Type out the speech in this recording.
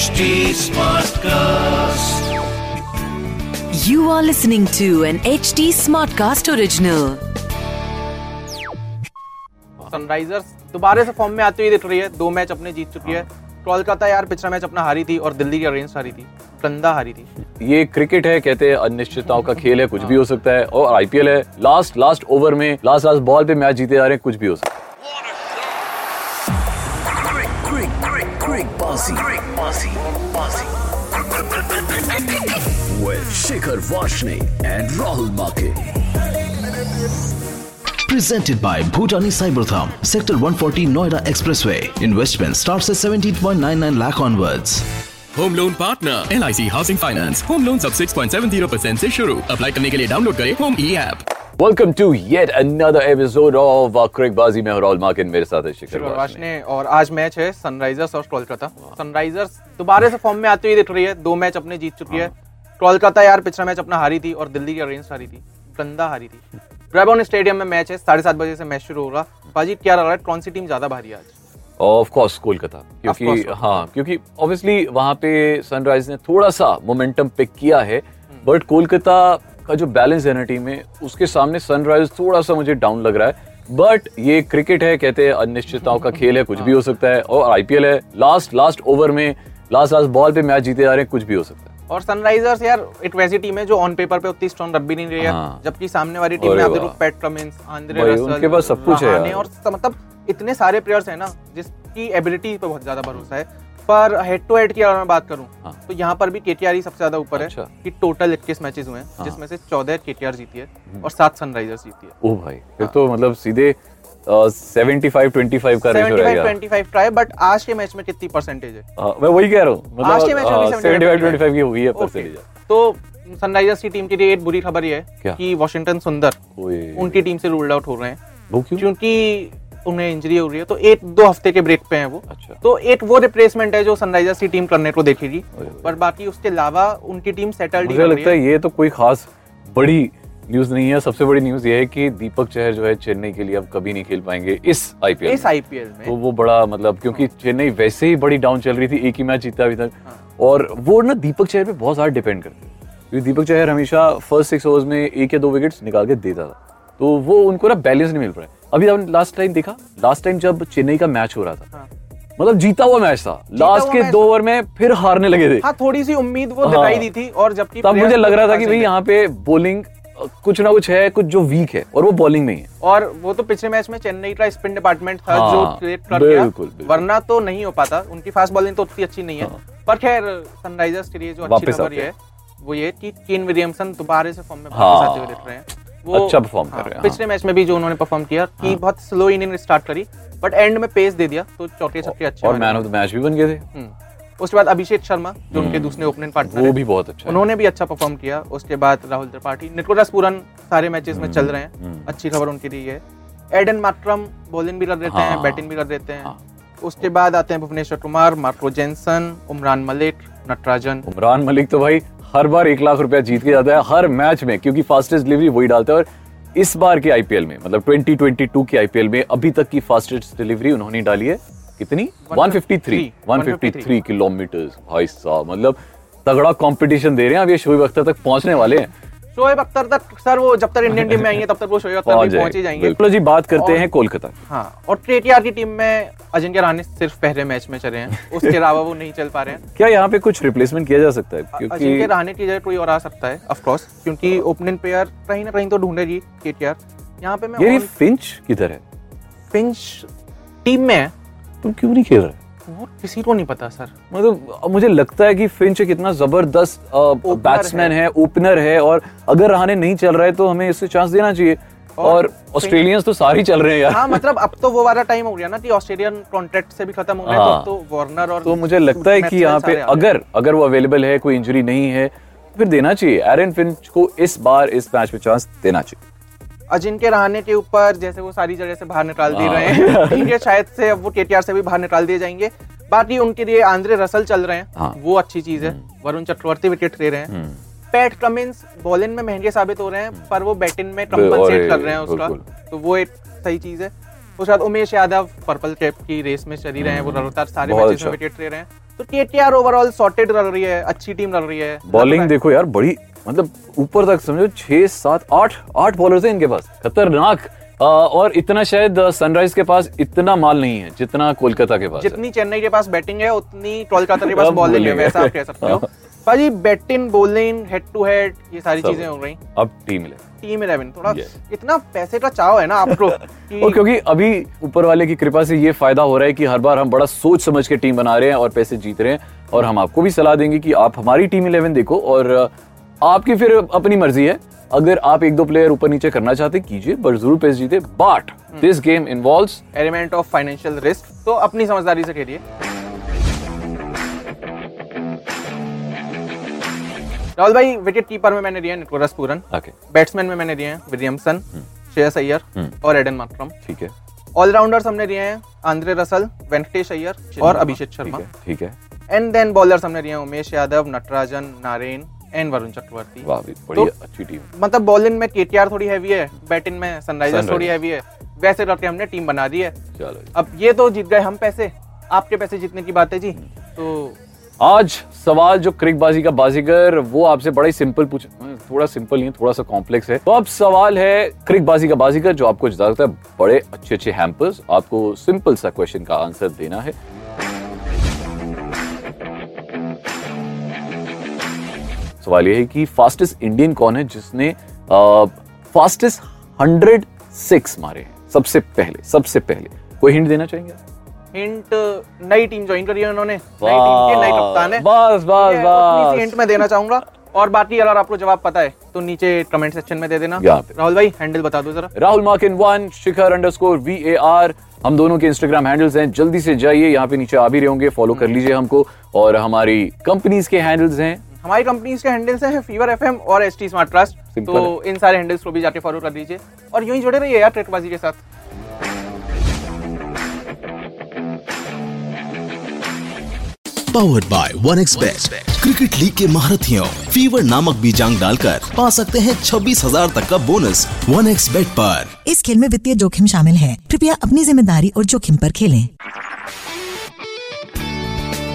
HD Smartcast. You are listening to an HD Smartcast original. Sunrisers दोबारा से form में आती हुई दिख रही है। दो मैच अपने जीत चुकी है। कोलकाता यार पिछला मैच अपना हारी थी और दिल्ली की अगेंस्ट हारी थी। कंदा हारी थी। ये क्रिकेट है कहते हैं अनिश्चितताओं का खेल है कुछ भी हो सकता है। और आईपीएल है लास्ट लास्ट ओवर में लास्ट लास्ट बॉल पे मैच जीते जा रहे हैं कुछ भी हो सकता है। Greek, Greek, Greek Bossy. Greek Bossy. Bossy. With Shikhar Vashne and Rahul Make. Presented by Bhutani Cybertham, Sector 140 Noida Expressway. Investment starts at 17.99 lakh onwards. Home loan partner L housing finance home loan सब 6.70% से शुरू apply करने के लिए download करें home E app Welcome to yet another episode of Cricbaazi में राहुल मार्किन मेरे साथ है शिखर वाशने ने और आज मैच है सनराइजर्स और कोलकाता सनराइजर्स दोबारा से फॉर्म में आती हुई दिख रही है। दो मैच अपने जीत चुकी है। कोलकाता यार पिछला मैच अपना हारी थी और दिल्ली की अगेंस्ट हारी थी। कंदा हारी थी। ब्रेबोन स्टेडियम में मैच है। साढ़े सात बजे से मैच शुरू होगा बाजी क्या लग रहा है? कौन सी टीम ज़्यादा भारी है आज? ऑफ़ कोर्स कोलकाता क्योंकि हाँ क्योंकि ऑब्वियसली वहाँ पे सनराइज ने थोड़ा सा मोमेंटम पिक किया है। बट कोलकाता का जो बैलेंस है ना टीम में उसके सामने सनराइज थोड़ा सा मुझे डाउन लग रहा है। बट ये क्रिकेट है कहते हैं अनिश्चितताओं का खेल है कुछ भी हो सकता है। और आईपीएल है लास्ट लास्ट ओवर में लास्ट लास्ट बॉल पे मैच जीते जा रहे हैं कुछ भी हो सकता है। और सनराइजर्स यार एक वैसी टीम है जो ऑन पेपर पे उतनी स्ट्रॉन्ग रब भी नहीं रही है हाँ। जबकि सामने वाली टीम में आप देखो पैट कमिंस आंद्रे रसल उनके पास सब कुछ है और मतलब इतने सारे प्लेयर्स हैं ना जिसकी एबिलिटी पे बहुत ज़्यादा भरोसा है। पर हेड टू हेड की अगर मैं बात करूँ हाँ। तो यहाँ पर भी केटीआर ही सबसे ज़्यादा ऊपर अच्छा। है कि टोटल 21 मैचेस हुए हैं हाँ। जिसमें से 14 केटीआर जीती है और सात सनराइजर्स जीती है। ओ भाई फिर तो मतलब सीधे सेवेंटी फाइव ट्वेंटी फाइव का रेशो 75 25 बट आज के मैच में कितनी परसेंटेज है? हाँ, मैं वही कह रहा हूँ आज के मैच में भी मतलब की है ओके परसेंटेज तो सनराइजर्स की टीम के लिए एक बुरी खबर ये है कि वॉशिंगटन सुंदर उनकी टीम से रूल्ड आउट हो रहे हैं। क्योंकि उन्हें इंजरी हो रही है तो एक दो हफ़्ते के ब्रेक पे हैं वो। अच्छा। तो एक वो रिप्लेसमेंट है जो सनराइजर्स की टीम करने को देखेगी। पर बाकी उसके अलावा उनकी टीम सेटल्ड मुझे लगता है। ये तो कोई खास बड़ी न्यूज़ नहीं है। सबसे बड़ी न्यूज़ ये है कि दीपक चहर जो है चेन्नई के लिए अब कभी नहीं खेल पाएँगे इस आईपीएल इस आईपीएल में। तो वो बड़ा मतलब क्योंकि चेन्नई वैसे ही बड़ी डाउन चल रही थी एक ही मैच जीता अभी तक। हाँ। और वो ना दीपक चहर पे बहुत ज़्यादा डिपेंड करते हैं। क्योंकि दीपक चहर हमेशा फ़र्स्ट सिक्स ओवर्स में एक या दो विकेट्स निकाल के देता था। तो वो उनको ना बैलेंस नहीं मिल रहा है अभी आपने लास्ट टाइम देखा लास्ट टाइम जब चेन्नई का मैच हो रहा था हाँ। मतलब जीता हुआ मैच था लास्ट के दो ओवर में फिर हारने लगे थे हाँ थोड़ी सी उम्मीद वो हाँ। दिखाई दी थी और जबकि तब मुझे लग रहा था कि भाई यहाँ पे बॉलिंग कुछ ना कुछ है कुछ जो वीक है और वो बॉलिंग में है और वो तो पिछले मैच में चेन्नई का स्पिन डिपार्टमेंट था हाँ, जो क्रिएट कर गया। वरना तो नहीं हो पाता उनकी फास्ट बॉलिंग तो उतनी अच्छी नहीं है हाँ। पर खैर सनराइजर्स के लिए जो अच्छी खबर है वो ये कि केन विलियमसन दोबारा से फॉर्म में हाँ। वापस आते हुए दिख रहे हैं वो अच्छा perform कर रहे हैं, पिछले मैच में भी जो उन्होंने परफॉर्म किया कि बहुत स्लो इनिंग स्टार्ट करी बट एंड में पेस दे दिया तो चौके छक्के अच्छे और मैन ऑफ़ द मैच भी बन गए थे। हम्म। उसके बाद अभिषेक शर्मा जो उनके दूसरे ओपनिंग पार्टनर वो भी बहुत अच्छा उन्होंने भी अच्छा परफॉर्म किया। उसके बाद राहुल त्रिपाठी निकोलस पूरन सारे मैचेस में चल रहे हैं। हम्म। अच्छी खबर उनके लिए है। एडन माट्रम बॉलिंग भी कर देते हैं। हाँ। बैटिंग भी कर देते हैं। हाँ। उसके बाद आते हैं भुवनेश्वर कुमार मार्को जेंसन उमरान मलिक नटराजन उमरान मलिक तो भाई हर बार एक लाख रुपया जीत के जाता है हर मैच में क्योंकि फास्टेस्ट डिलीवरी वही डालता है। और इस बार के आईपीएल में मतलब 2022 के आईपीएल में अभी तक की फास्टेस्ट डिलीवरी उन्होंने डाली है कितनी? 153 153 किलोमीटर भाई साहब मतलब तगड़ा कंपटीशन दे रहे हैं अब ये शोएब अख्तर तक पहुँचने वाले हैं। शोएब अख्तर तक सर वो जब तक इंडियन टीम में आएँगे तब तक वो शोएब अख्तर भी पहुँच ही जाएँगे। बिल्कुल। जी बात करते हैं कोलकाता हाँ और केटीआर की टीम में अजिंक्य रहाणे सिर्फ़ पहले मैच में चले हैं उसके अलावा वो नहीं चल पा रहे हैं। क्या यहाँ पे कुछ रिप्लेसमेंट किया जा सकता है? अजिंक्य क्योंकि रहाणे की जगह कोई और आ सकता है ऑफ़ कोर्स क्योंकि ओपनिंग प्लेयर कहीं ना कहीं तो ढूंढेगी केटीआर। यहाँ पे मैं फिंच किधर है? पिंच टीम में है। तुम क्यों नहीं खेल रहे? वो किसी को नहीं पता सर मतलब मुझे लगता है कि फिंच एक इतना ज़बरदस्त बैट्समैन है। ओपनर है और अगर रहाने नहीं चल रहा है तो हमें इससे चांस देना चाहिए और ऑस्ट्रेलियंस तो सारी चल रहे हैं यार हाँ मतलब अब तो वो वाला टाइम हो गया ना कि ऑस्ट्रेलियन कॉन्ट्रैक्ट से भी खत्म हो गया तो हाँ। अब तो वार्नर और तो मुझे लगता है कि यहाँ पे। अगर अगर वो अवेलेबल है कोई इंजरी नहीं है तो फिर देना चाहिए एरन फिंच को इस बार इस मैच में चांस देना चाहिए अजिंक्य रहाणे के ऊपर जैसे वो सारी जगह से बाहर निकाल दिए हाँ। रहे हैं। ठीक है शायद से अब वो केटीआर से भी बाहर निकाल दिए जाएँगे। बाकी उनके लिए आंद्रे रसल चल रहे हैं। हाँ। वो अच्छी चीज़ है। वरुण चक्रवर्ती विकेट ले रहे हैं। पैट कमिंस बॉलिंग में महँगे साबित हो रहे हैं पर वो बैटिंग में कंपनसेट कर रहे हैं उसका। तो वो एक सही चीज़ है। उसके बाद उमेश यादव पर्पल कैप की रेस में चली रहे हैं। वो लगातार सारे मैचेस में अच्छा। विकेट ले रहे हैं। तो केटीआर ओवरऑल सॉर्टेड रह रही है अच्छी टीम रह रही है। बॉलिंग देखो यार बड़ी मतलब ऊपर तक समझो छह सात आठ आठ बॉलर हैं इनके पास। खतरनाक। और इतना शायद सनराइज के पास इतना माल नहीं है जितना कोलकाता के पास जितनी चेन्नई के पास बैटिंग है उतनी कोलकाता के पास बॉलिंग है वैसा आप कह सकते हो। हाँ। भाजी batting bowling head to head ये सारी चीज़ें हो रही अब टीम ले टीम इलेवन थोड़ा. इतना पैसे का चाव है ना आपको कि और क्योंकि अभी ऊपर वाले की कृपा से ये फ़ायदा हो रहा है कि हर बार हम बड़ा सोच समझ के टीम बना रहे हैं और पैसे जीत रहे हैं। और हम आपको भी सलाह देंगे कि आप हमारी टीम इलेवन देखो और आपकी फिर अपनी मर्ज़ी है। अगर आप एक दो प्लेयर ऊपर नीचे करना चाहते कीजिए पर ज़रूर पैसे जीते। But this game involves element of financial risk तो अपनी समझदारी से खेलिए। राहुल भाई विकेट कीपर में मैंने दिया निकोलस पूरन ओके बैट्समैन में मैंने दिए हैं विलियमसन श्रेयस अय्यर। और एडन मार्क्रम ठीक है। ऑलराउंडर्स हमने दिए हैं आंद्रे रसल वेंकटेश अय्यर और अभिषेक शर्मा ठीक है ठीक है। एंड देन बॉलर्स हमने दिए हैं उमेश यादव नटराजन नारेन एंड वरुण चक्रवर्ती। वाह भी बड़ी तो- अच्छी टीम मतलब बॉलिंग में केटीआर थोड़ी हैवी है बैटिंग में सनराइजर्स थोड़ी हैवी है। वैसे करके हमने टीम बना दी है। चलो। अब ये तो जीत गए हम पैसे। आपके पैसे जीतने की बात है जी। तो आज सवाल जो क्रिकबाजी का बाजीगर वो आपसे बड़ा ही सिंपल पूछ थोड़ा सिंपल नहीं है थोड़ा सा कॉम्प्लेक्स है। तो अब सवाल है क्रिकबाजी का बाजीगर जो आपको जिता सकता है बड़े अच्छे अच्छे हैम्पर्स आपको सिंपल सा क्वेश्चन का आंसर देना है। सवाल ये है कि फास्टेस्ट इंडियन कौन है जिसने फास्टेस्ट हंड्रेड सिक्स मारे हैं? सबसे पहले सबसे पहले। कोई हिंट देना चाहेंगे? हिंट नई टीम ज्वाइन करी है उन्होंने। है। बस बस बस। हिंट मैं देना चाहूँगा। और बाकी अगर आपको जवाब पता है तो नीचे कमेंट सेक्शन में दे देना। यहाँ। राहुल भाई हैंडल बता दो जरा। Rahul मार्किन one Shikhar underscore V A R हम दोनों के इंस्टाग्राम हैंडल्स हैं जल्दी से जाइए। यहाँ पे नीचे आ भी रहे होंगे फॉलो कर लीजिए हमको। और हमारी कंपनीज़ के हैंडल्स हैं हमारी कंपनीज़ के हैंडल्स हैं फीवर एफएम और एसटी स्मार्ट ट्रस्ट तो इन सारे हैंडल्स को भी जाके फॉलो कर लीजिए और यूँ ही जुड़े रहिए यार ट्रेकबाजी के साथ। Powered by one cricket league के महारथियों फीवर नामक बीजांग डालकर पा सकते हैं छब्बीस हज़ार तक का बोनस वन एक्स बेट पर। इस खेल में वित्तीय जोखिम शामिल है। कृपया अपनी ज़िम्मेदारी और जोखिम पर खेलें।